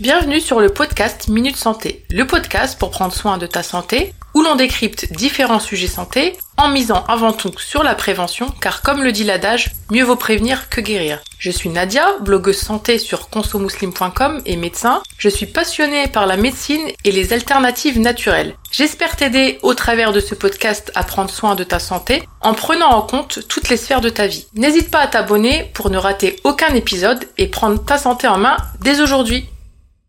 Bienvenue sur le podcast Minute Santé, le podcast pour prendre soin de ta santé, où l'on décrypte différents sujets santé en misant avant tout sur la prévention, car comme le dit l'adage, mieux vaut prévenir que guérir. Je suis Nadia, blogueuse santé sur consomuslim.com et médecin. Je suis passionnée par la médecine et les alternatives naturelles. J'espère t'aider au travers de ce podcast à prendre soin de ta santé en prenant en compte toutes les sphères de ta vie. N'hésite pas à t'abonner pour ne rater aucun épisode et prendre ta santé en main dès aujourd'hui.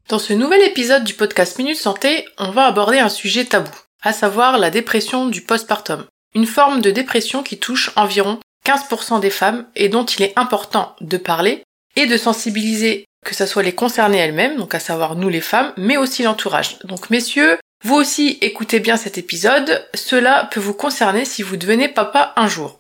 Dans ce nouvel épisode du podcast Minute Santé, on va aborder un sujet tabou, à savoir la dépression du postpartum. Une forme de dépression qui touche environ 15% des femmes et dont il est important de parler et de sensibiliser que ce soit les concernées elles-mêmes, donc à savoir nous les femmes, mais aussi l'entourage. Donc messieurs, vous aussi écoutez bien cet épisode, cela peut vous concerner si vous devenez papa un jour.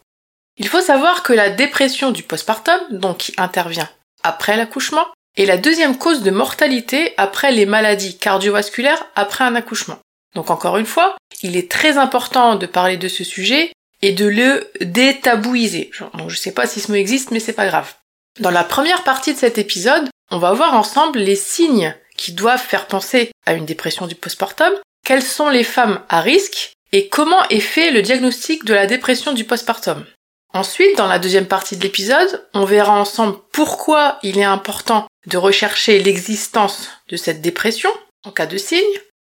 Il faut savoir que la dépression du postpartum, donc qui intervient après l'accouchement, et la deuxième cause de mortalité après les maladies cardiovasculaires après un accouchement. Donc encore une fois, il est très important de parler de ce sujet et de le détabouiser. Donc je sais pas si ce mot existe, mais c'est pas grave. Dans la première partie de cet épisode, on va voir ensemble les signes qui doivent faire penser à une dépression du postpartum, quelles sont les femmes à risque et comment est fait le diagnostic de la dépression du postpartum. Ensuite, dans la deuxième partie de l'épisode, on verra ensemble pourquoi il est important de rechercher l'existence de cette dépression en cas de signe,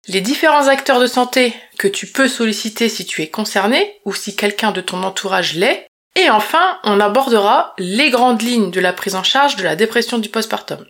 les différents acteurs de santé que tu peux solliciter si tu es concerné ou si quelqu'un de ton entourage l'est, et enfin, on abordera les grandes lignes de la prise en charge de la dépression du postpartum.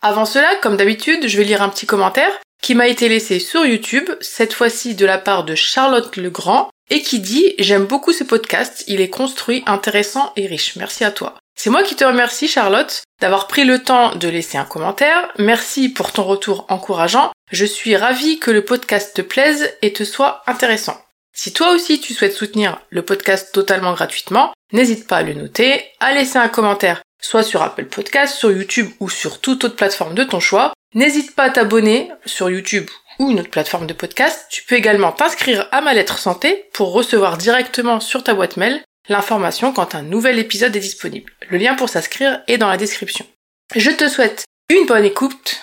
Avant cela, comme d'habitude, je vais lire un petit commentaire qui m'a été laissé sur YouTube, cette fois-ci de la part de Charlotte Legrand, et qui dit J'aime beaucoup ce podcast, il est construit, intéressant et riche. Merci à toi. C'est moi qui te remercie Charlotte d'avoir pris le temps de laisser un commentaire. Merci pour ton retour encourageant. Je suis ravie que le podcast te plaise et te soit intéressant. Si toi aussi tu souhaites soutenir le podcast totalement gratuitement, n'hésite pas à le noter, à laisser un commentaire soit sur Apple Podcast, sur YouTube ou sur toute autre plateforme de ton choix. N'hésite pas à t'abonner sur YouTube ou une autre plateforme de podcast. Tu peux également t'inscrire à ma lettre santé pour recevoir directement sur ta boîte mail l'information quand un nouvel épisode est disponible. Le lien pour s'inscrire est dans la description. Je te souhaite une bonne écoute.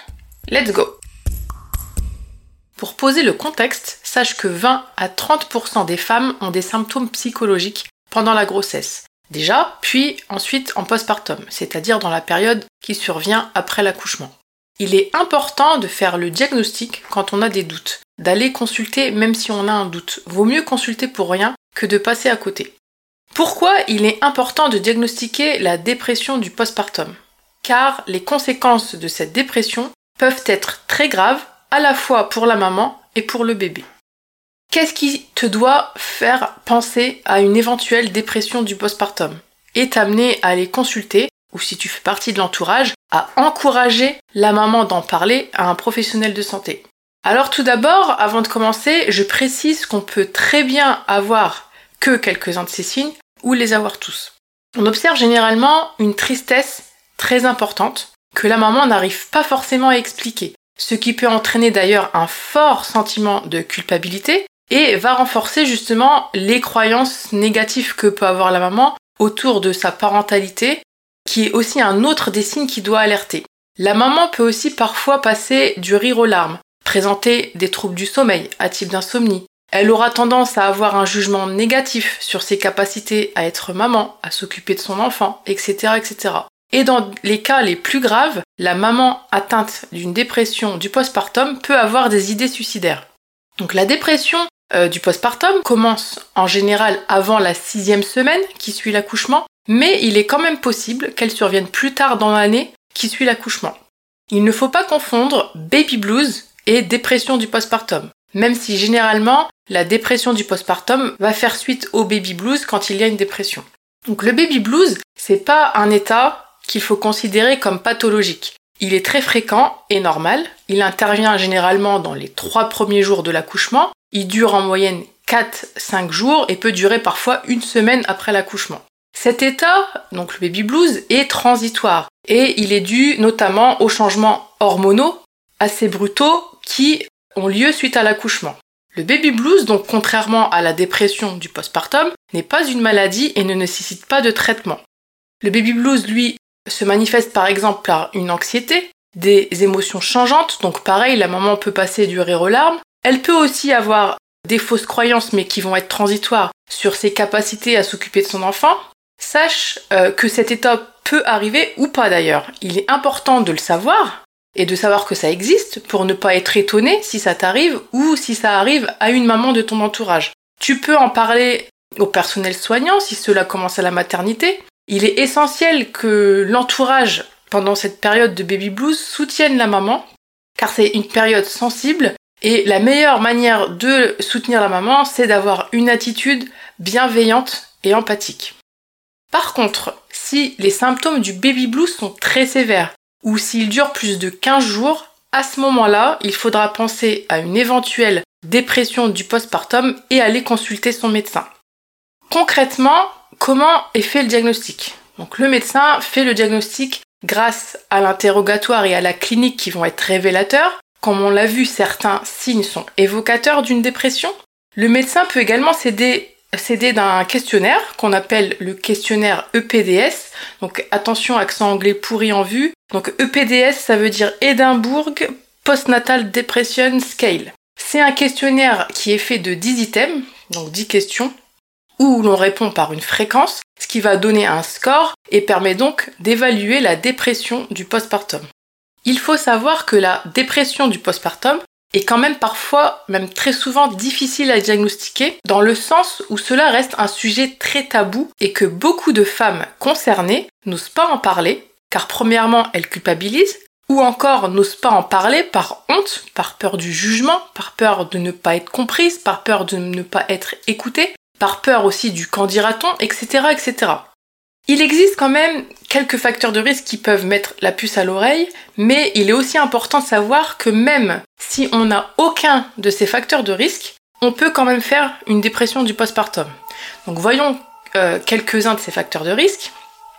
Let's go Pour poser le contexte, sache que 20 à 30% des femmes ont des symptômes psychologiques pendant la grossesse. Déjà, puis ensuite en postpartum, c'est-à-dire dans la période qui survient après l'accouchement. Il est important de faire le diagnostic quand on a des doutes, d'aller consulter même si on a un doute. Vaut mieux consulter pour rien que de passer à côté. Pourquoi il est important de diagnostiquer la dépression du postpartum? Car les conséquences de cette dépression peuvent être très graves à la fois pour la maman et pour le bébé. Qu'est-ce qui te doit faire penser à une éventuelle dépression du postpartum? Et t'amener à aller consulter, ou si tu fais partie de l'entourage, à encourager la maman d'en parler à un professionnel de santé. Alors tout d'abord, avant de commencer, je précise qu'on peut très bien avoir que quelques-uns de ces signes les avoir tous. On observe généralement une tristesse très importante que la maman n'arrive pas forcément à expliquer, ce qui peut entraîner d'ailleurs un fort sentiment de culpabilité et va renforcer justement les croyances négatives que peut avoir la maman autour de sa parentalité, qui est aussi un autre des signes qui doit alerter. La maman peut aussi parfois passer du rire aux larmes, présenter des troubles du sommeil à type d'insomnie, elle aura tendance à avoir un jugement négatif sur ses capacités à être maman, à s'occuper de son enfant, etc., etc. Et dans les cas les plus graves, la maman atteinte d'une dépression du postpartum peut avoir des idées suicidaires. Donc la dépression euh, du postpartum commence en général avant la sixième semaine qui suit l'accouchement, mais il est quand même possible qu'elle survienne plus tard dans l'année qui suit l'accouchement. Il ne faut pas confondre baby blues et dépression du postpartum même si généralement la dépression du postpartum va faire suite au baby blues quand il y a une dépression. Donc le baby blues, c'est pas un état qu'il faut considérer comme pathologique. Il est très fréquent et normal. Il intervient généralement dans les trois premiers jours de l'accouchement. Il dure en moyenne 4-5 jours et peut durer parfois une semaine après l'accouchement. Cet état, donc le baby blues, est transitoire et il est dû notamment aux changements hormonaux assez brutaux qui ont lieu suite à l'accouchement. Le baby blues, donc contrairement à la dépression du postpartum, n'est pas une maladie et ne nécessite pas de traitement. Le baby blues, lui, se manifeste par exemple par une anxiété, des émotions changeantes, donc pareil, la maman peut passer du rire aux larmes. Elle peut aussi avoir des fausses croyances, mais qui vont être transitoires, sur ses capacités à s'occuper de son enfant. Sache euh, que cette étape peut arriver ou pas d'ailleurs. Il est important de le savoir et de savoir que ça existe pour ne pas être étonné si ça t'arrive ou si ça arrive à une maman de ton entourage. Tu peux en parler au personnel soignant si cela commence à la maternité. Il est essentiel que l'entourage pendant cette période de baby blues soutiennent la maman, car c'est une période sensible et la meilleure manière de soutenir la maman, c'est d'avoir une attitude bienveillante et empathique. Par contre, si les symptômes du baby blues sont très sévères ou s'ils durent plus de 15 jours, à ce moment-là, il faudra penser à une éventuelle dépression du postpartum et aller consulter son médecin. Concrètement, comment est fait le diagnostic? Donc le médecin fait le diagnostic grâce à l'interrogatoire et à la clinique qui vont être révélateurs. Comme on l'a vu, certains signes sont évocateurs d'une dépression. Le médecin peut également s'aider d'un questionnaire qu'on appelle le questionnaire EPDS. Donc attention, accent anglais pourri en vue. Donc EPDS, ça veut dire Edinburgh Postnatal Depression Scale. C'est un questionnaire qui est fait de 10 items, donc 10 questions, où l'on répond par une fréquence, ce qui va donner un score et permet donc d'évaluer la dépression du postpartum. Il faut savoir que la dépression du postpartum est quand même parfois, même très souvent, difficile à diagnostiquer, dans le sens où cela reste un sujet très tabou et que beaucoup de femmes concernées n'osent pas en parler, car premièrement, elles culpabilisent, ou encore n'osent pas en parler par honte, par peur du jugement, par peur de ne pas être comprise, par peur de ne pas être écoutée, par peur aussi du qu'en dira-t-on, etc., etc. Il existe quand même quelques facteurs de risque qui peuvent mettre la puce à l'oreille, mais il est aussi important de savoir que même si on n'a aucun de ces facteurs de risque, on peut quand même faire une dépression du postpartum. Donc voyons euh, quelques-uns de ces facteurs de risque.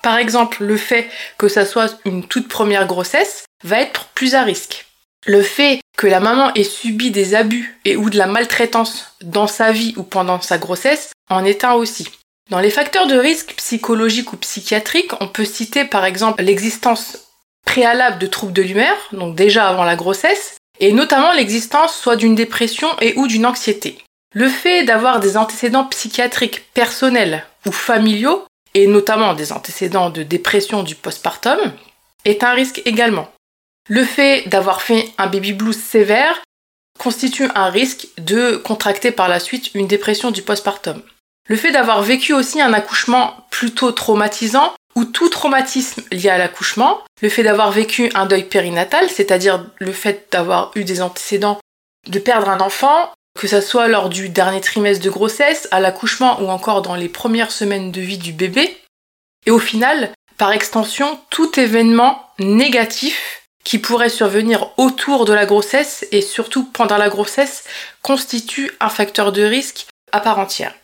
Par exemple, le fait que ça soit une toute première grossesse va être plus à risque. Le fait que la maman ait subi des abus et ou de la maltraitance dans sa vie ou pendant sa grossesse en est un aussi. Dans les facteurs de risque psychologiques ou psychiatriques, on peut citer par exemple l'existence préalable de troubles de l'humeur, donc déjà avant la grossesse, et notamment l'existence soit d'une dépression et ou d'une anxiété. Le fait d'avoir des antécédents psychiatriques personnels ou familiaux, et notamment des antécédents de dépression du postpartum, est un risque également. Le fait d'avoir fait un baby blues sévère constitue un risque de contracter par la suite une dépression du postpartum. Le fait d'avoir vécu aussi un accouchement plutôt traumatisant ou tout traumatisme lié à l'accouchement, le fait d'avoir vécu un deuil périnatal, c'est-à-dire le fait d'avoir eu des antécédents de perdre un enfant, que ce soit lors du dernier trimestre de grossesse, à l'accouchement ou encore dans les premières semaines de vie du bébé, et au final, par extension, tout événement négatif qui pourrait survenir autour de la grossesse et surtout pendant la grossesse constitue un facteur de risque à part entière.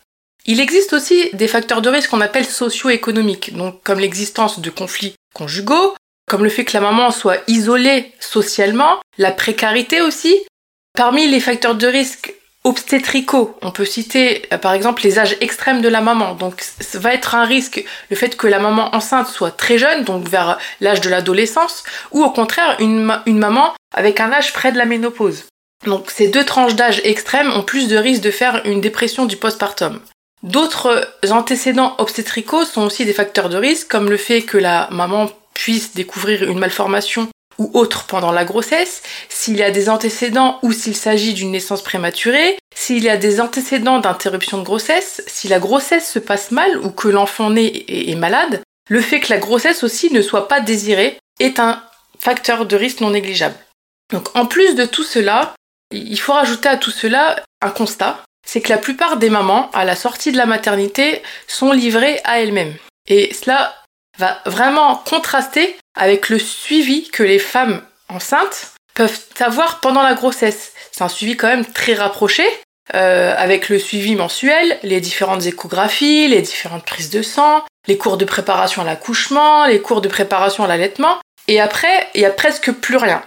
Il existe aussi des facteurs de risque qu'on appelle socio-économiques, donc comme l'existence de conflits conjugaux, comme le fait que la maman soit isolée socialement, la précarité aussi. Parmi les facteurs de risque obstétricaux, on peut citer euh, par exemple les âges extrêmes de la maman. Donc ça va être un risque le fait que la maman enceinte soit très jeune, donc vers l'âge de l'adolescence, ou au contraire une, une maman avec un âge près de la ménopause. Donc ces deux tranches d'âge extrêmes ont plus de risques de faire une dépression du postpartum. D'autres antécédents obstétricaux sont aussi des facteurs de risque, comme le fait que la maman puisse découvrir une malformation ou autre pendant la grossesse, s'il y a des antécédents ou s'il s'agit d'une naissance prématurée, s'il y a des antécédents d'interruption de grossesse, si la grossesse se passe mal ou que l'enfant né est malade, le fait que la grossesse aussi ne soit pas désirée est un facteur de risque non négligeable. Donc en plus de tout cela, il faut rajouter à tout cela un constat, c'est que la plupart des mamans, à la sortie de la maternité, sont livrées à elles-mêmes. Et cela va vraiment contraster avec le suivi que les femmes enceintes peuvent avoir pendant la grossesse. C'est un suivi quand même très rapproché, euh, avec le suivi mensuel, les différentes échographies, les différentes prises de sang, les cours de préparation à l'accouchement, les cours de préparation à l'allaitement. Et après, il n'y a presque plus rien.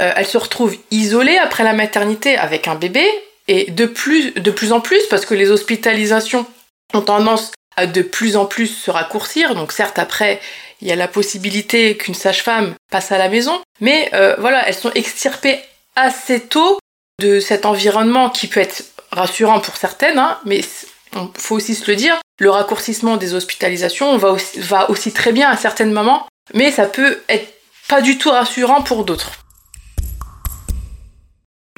Euh, elle se retrouve isolée après la maternité avec un bébé, et de plus, de plus en plus, parce que les hospitalisations ont tendance à de plus en plus se raccourcir, donc certes après, il y a la possibilité qu'une sage-femme passe à la maison, mais euh, voilà, elles sont extirpées assez tôt de cet environnement qui peut être rassurant pour certaines, hein, mais il faut aussi se le dire, le raccourcissement des hospitalisations va aussi, va aussi très bien à certaines moments, mais ça peut être pas du tout rassurant pour d'autres.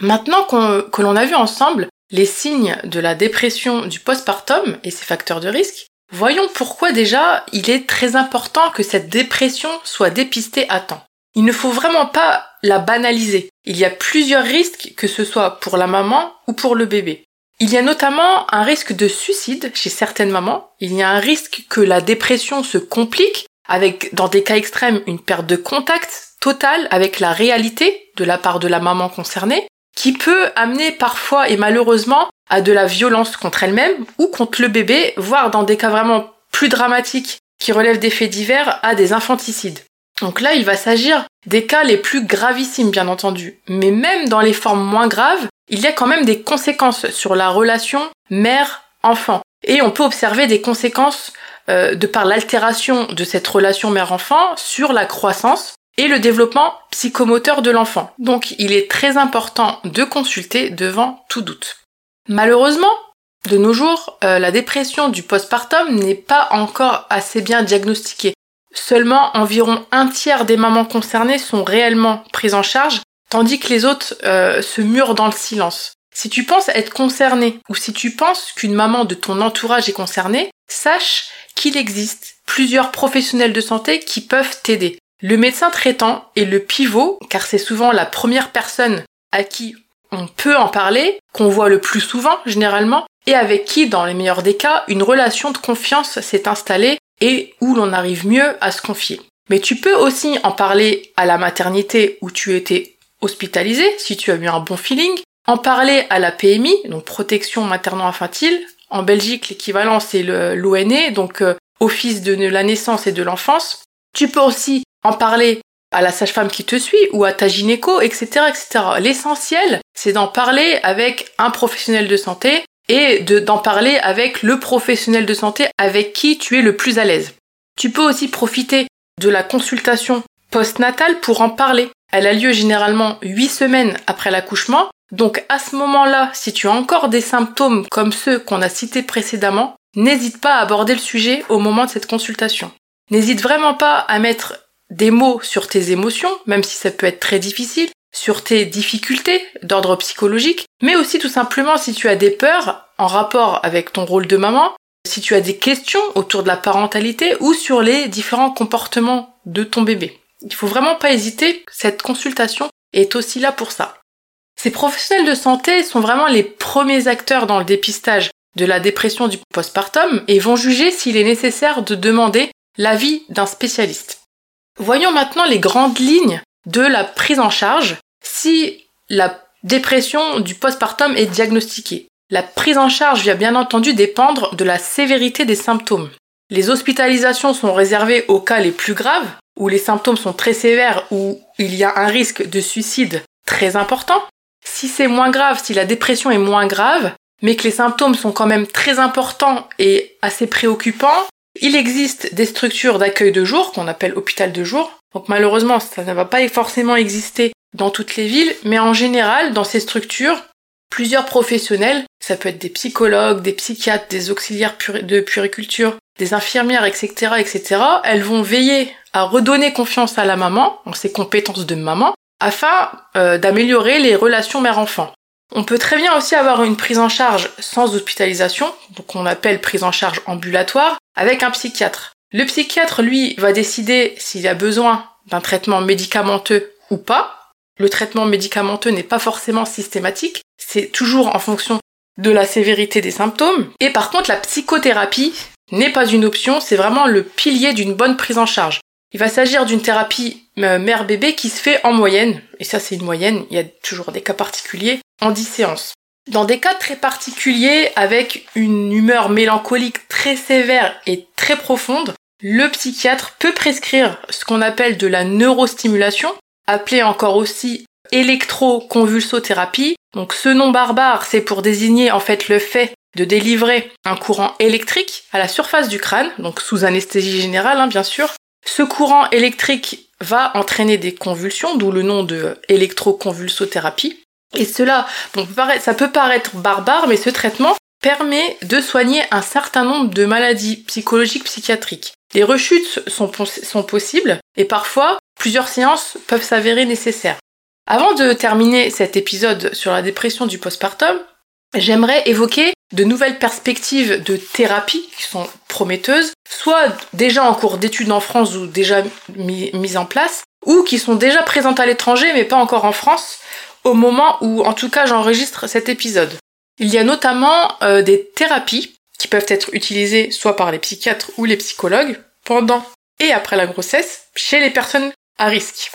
Maintenant que l'on a vu ensemble les signes de la dépression du postpartum et ses facteurs de risque, voyons pourquoi déjà il est très important que cette dépression soit dépistée à temps. Il ne faut vraiment pas la banaliser. Il y a plusieurs risques, que ce soit pour la maman ou pour le bébé. Il y a notamment un risque de suicide chez certaines mamans. Il y a un risque que la dépression se complique avec, dans des cas extrêmes, une perte de contact totale avec la réalité de la part de la maman concernée qui peut amener parfois et malheureusement à de la violence contre elle-même ou contre le bébé, voire dans des cas vraiment plus dramatiques qui relèvent des faits divers, à des infanticides. Donc là, il va s'agir des cas les plus gravissimes, bien entendu. Mais même dans les formes moins graves, il y a quand même des conséquences sur la relation mère-enfant. Et on peut observer des conséquences euh, de par l'altération de cette relation mère-enfant sur la croissance, et le développement psychomoteur de l'enfant. Donc il est très important de consulter devant tout doute. Malheureusement, de nos jours, euh, la dépression du postpartum n'est pas encore assez bien diagnostiquée. Seulement environ un tiers des mamans concernées sont réellement prises en charge, tandis que les autres euh, se murent dans le silence. Si tu penses être concerné ou si tu penses qu'une maman de ton entourage est concernée, sache qu'il existe plusieurs professionnels de santé qui peuvent t'aider. Le médecin traitant est le pivot, car c'est souvent la première personne à qui on peut en parler, qu'on voit le plus souvent généralement, et avec qui, dans les meilleurs des cas, une relation de confiance s'est installée et où l'on arrive mieux à se confier. Mais tu peux aussi en parler à la maternité où tu étais hospitalisé, si tu as eu un bon feeling, en parler à la PMI, donc protection materno-infantile. En Belgique, l'équivalent c'est l'ONE, donc euh, Office de la naissance et de l'enfance. Tu peux aussi en parler à la sage-femme qui te suit ou à ta gynéco, etc., etc. L'essentiel, c'est d'en parler avec un professionnel de santé et d'en parler avec le professionnel de santé avec qui tu es le plus à l'aise. Tu peux aussi profiter de la consultation postnatale pour en parler. Elle a lieu généralement 8 semaines après l'accouchement. Donc à ce moment-là, si tu as encore des symptômes comme ceux qu'on a cités précédemment, n'hésite pas à aborder le sujet au moment de cette consultation. N'hésite vraiment pas à mettre des mots sur tes émotions, même si ça peut être très difficile, sur tes difficultés d'ordre psychologique, mais aussi tout simplement si tu as des peurs en rapport avec ton rôle de maman, si tu as des questions autour de la parentalité ou sur les différents comportements de ton bébé. Il faut vraiment pas hésiter, cette consultation est aussi là pour ça. Ces professionnels de santé sont vraiment les premiers acteurs dans le dépistage de la dépression du postpartum et vont juger s'il est nécessaire de demander l'avis d'un spécialiste. Voyons maintenant les grandes lignes de la prise en charge si la dépression du postpartum est diagnostiquée. La prise en charge va bien entendu dépendre de la sévérité des symptômes. Les hospitalisations sont réservées aux cas les plus graves, où les symptômes sont très sévères, où il y a un risque de suicide très important. Si c'est moins grave, si la dépression est moins grave, mais que les symptômes sont quand même très importants et assez préoccupants, il existe des structures d'accueil de jour qu'on appelle hôpital de jour. Donc malheureusement, ça ne va pas forcément exister dans toutes les villes, mais en général, dans ces structures, plusieurs professionnels, ça peut être des psychologues, des psychiatres, des auxiliaires de puriculture, des infirmières, etc., etc., elles vont veiller à redonner confiance à la maman, en ses compétences de maman, afin euh, d'améliorer les relations mère-enfant. On peut très bien aussi avoir une prise en charge sans hospitalisation, donc on appelle prise en charge ambulatoire, avec un psychiatre. Le psychiatre, lui, va décider s'il a besoin d'un traitement médicamenteux ou pas. Le traitement médicamenteux n'est pas forcément systématique, c'est toujours en fonction de la sévérité des symptômes. Et par contre, la psychothérapie n'est pas une option, c'est vraiment le pilier d'une bonne prise en charge. Il va s'agir d'une thérapie euh, mère-bébé qui se fait en moyenne, et ça c'est une moyenne, il y a toujours des cas particuliers, en 10 séances. Dans des cas très particuliers, avec une humeur mélancolique très sévère et très profonde, le psychiatre peut prescrire ce qu'on appelle de la neurostimulation, appelée encore aussi électroconvulsothérapie. Donc ce nom barbare, c'est pour désigner en fait le fait de délivrer un courant électrique à la surface du crâne, donc sous anesthésie générale hein, bien sûr, Ce courant électrique va entraîner des convulsions, d'où le nom de électroconvulsothérapie. Et cela, ça peut paraître barbare, mais ce traitement permet de soigner un certain nombre de maladies psychologiques psychiatriques. Les rechutes sont possibles et parfois plusieurs séances peuvent s'avérer nécessaires. Avant de terminer cet épisode sur la dépression du postpartum, j'aimerais évoquer de nouvelles perspectives de thérapie qui sont prometteuses, soit déjà en cours d'études en France ou déjà mises en place, ou qui sont déjà présentes à l'étranger mais pas encore en France, au moment où en tout cas j'enregistre cet épisode. Il y a notamment euh, des thérapies qui peuvent être utilisées soit par les psychiatres ou les psychologues pendant et après la grossesse chez les personnes à risque.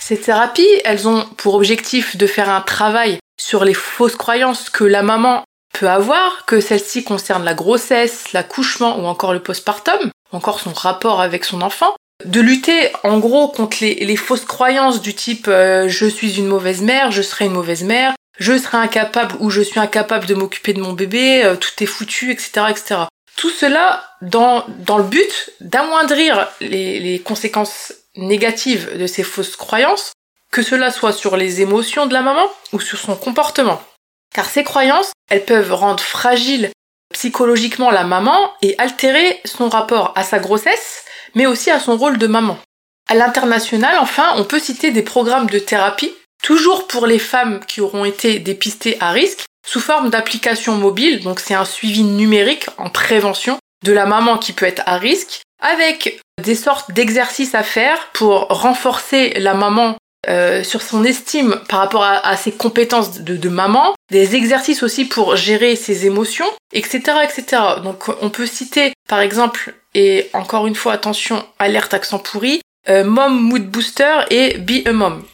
Ces thérapies, elles ont pour objectif de faire un travail sur les fausses croyances que la maman peut avoir, que celle-ci concerne la grossesse, l'accouchement ou encore le postpartum, ou encore son rapport avec son enfant, de lutter en gros contre les, fausses croyances du type euh, je suis une mauvaise mère, je serai une mauvaise mère, je serai incapable ou je suis incapable de m'occuper de mon bébé, euh, tout est foutu, etc., etc. Tout cela dans, dans le but d'amoindrir les, les conséquences négatives de ces fausses croyances, que cela soit sur les émotions de la maman ou sur son comportement. Car ces croyances, elles peuvent rendre fragile psychologiquement la maman et altérer son rapport à sa grossesse, mais aussi à son rôle de maman. À l'international, enfin, on peut citer des programmes de thérapie, toujours pour les femmes qui auront été dépistées à risque, sous forme d'applications mobiles, donc c'est un suivi numérique en prévention de la maman qui peut être à risque, avec des sortes d'exercices à faire pour renforcer la maman euh, sur son estime par rapport à, ses compétences de, maman, des exercices aussi pour gérer ses émotions, etc., etc. Donc on peut citer par exemple, et encore une fois attention, alerte accent pourri, euh, Mom Mood Booster et Be a Mom.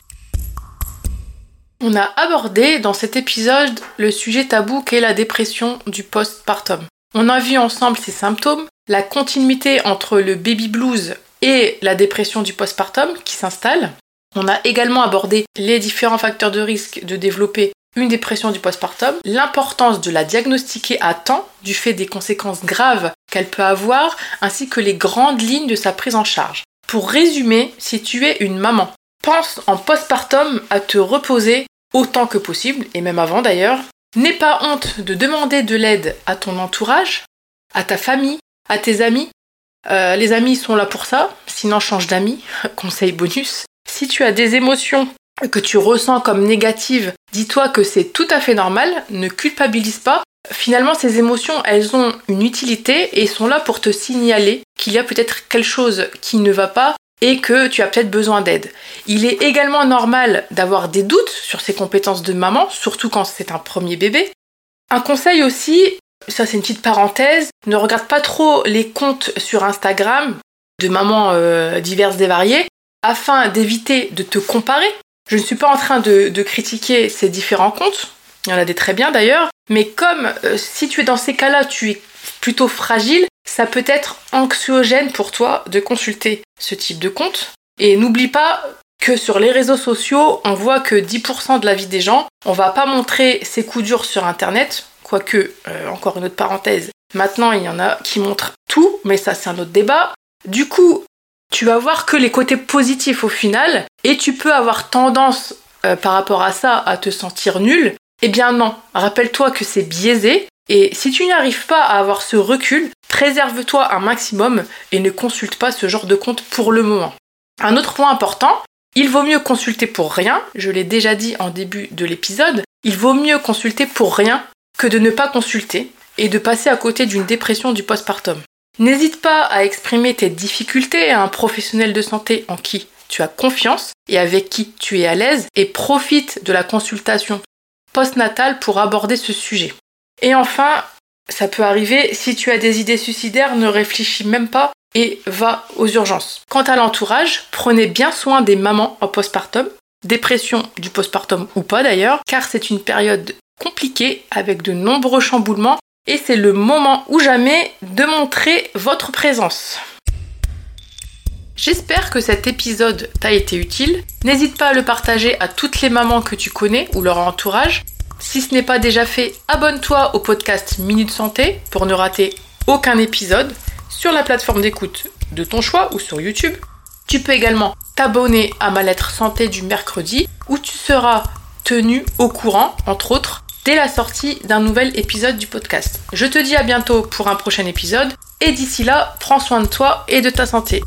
On a abordé dans cet épisode le sujet tabou qu'est la dépression du postpartum. On a vu ensemble ses symptômes, la continuité entre le baby blues et la dépression du postpartum qui s'installe, on a également abordé les différents facteurs de risque de développer une dépression du postpartum, l'importance de la diagnostiquer à temps du fait des conséquences graves qu'elle peut avoir, ainsi que les grandes lignes de sa prise en charge. Pour résumer, si tu es une maman, pense en postpartum à te reposer autant que possible, et même avant d'ailleurs. N'aie pas honte de demander de l'aide à ton entourage, à ta famille, à tes amis. Euh, les amis sont là pour ça, sinon change d'amis, conseil bonus. Si tu as des émotions que tu ressens comme négatives, dis-toi que c'est tout à fait normal, ne culpabilise pas. Finalement, ces émotions, elles ont une utilité et sont là pour te signaler qu'il y a peut-être quelque chose qui ne va pas et que tu as peut-être besoin d'aide. Il est également normal d'avoir des doutes sur ses compétences de maman, surtout quand c'est un premier bébé. Un conseil aussi, ça c'est une petite parenthèse, ne regarde pas trop les comptes sur Instagram de mamans euh, diverses et variées afin d'éviter de te comparer. Je ne suis pas en train de, critiquer ces différents comptes, il y en a des très bien d'ailleurs, mais comme euh, si tu es dans ces cas-là, tu es plutôt fragile, ça peut être anxiogène pour toi de consulter ce type de compte. Et n'oublie pas que sur les réseaux sociaux, on voit que 10% de la vie des gens, on va pas montrer ses coups durs sur internet, quoique, euh, encore une autre parenthèse, maintenant il y en a qui montrent tout, mais ça c'est un autre débat. Du coup, tu vas voir que les côtés positifs au final, et tu peux avoir tendance euh, par rapport à ça à te sentir nul. Eh bien non, rappelle-toi que c'est biaisé, et si tu n'arrives pas à avoir ce recul, préserve-toi un maximum et ne consulte pas ce genre de compte pour le moment. Un autre point important, il vaut mieux consulter pour rien, je l'ai déjà dit en début de l'épisode, il vaut mieux consulter pour rien que de ne pas consulter et de passer à côté d'une dépression du postpartum. N'hésite pas à exprimer tes difficultés à un professionnel de santé en qui tu as confiance et avec qui tu es à l'aise et profite de la consultation postnatale pour aborder ce sujet. Et enfin, ça peut arriver, si tu as des idées suicidaires, ne réfléchis même pas et va aux urgences. Quant à l'entourage, prenez bien soin des mamans en postpartum, dépression du postpartum ou pas d'ailleurs, car c'est une période compliquée avec de nombreux chamboulements et c'est le moment ou jamais de montrer votre présence. J'espère que cet épisode t'a été utile. N'hésite pas à le partager à toutes les mamans que tu connais ou leur entourage. Si ce n'est pas déjà fait, abonne-toi au podcast Minute Santé pour ne rater aucun épisode sur la plateforme d'écoute de ton choix ou sur YouTube. Tu peux également t'abonner à ma lettre santé du mercredi où tu seras tenu au courant, entre autres, dès la sortie d'un nouvel épisode du podcast. Je te dis à bientôt pour un prochain épisode et d'ici là, prends soin de toi et de ta santé.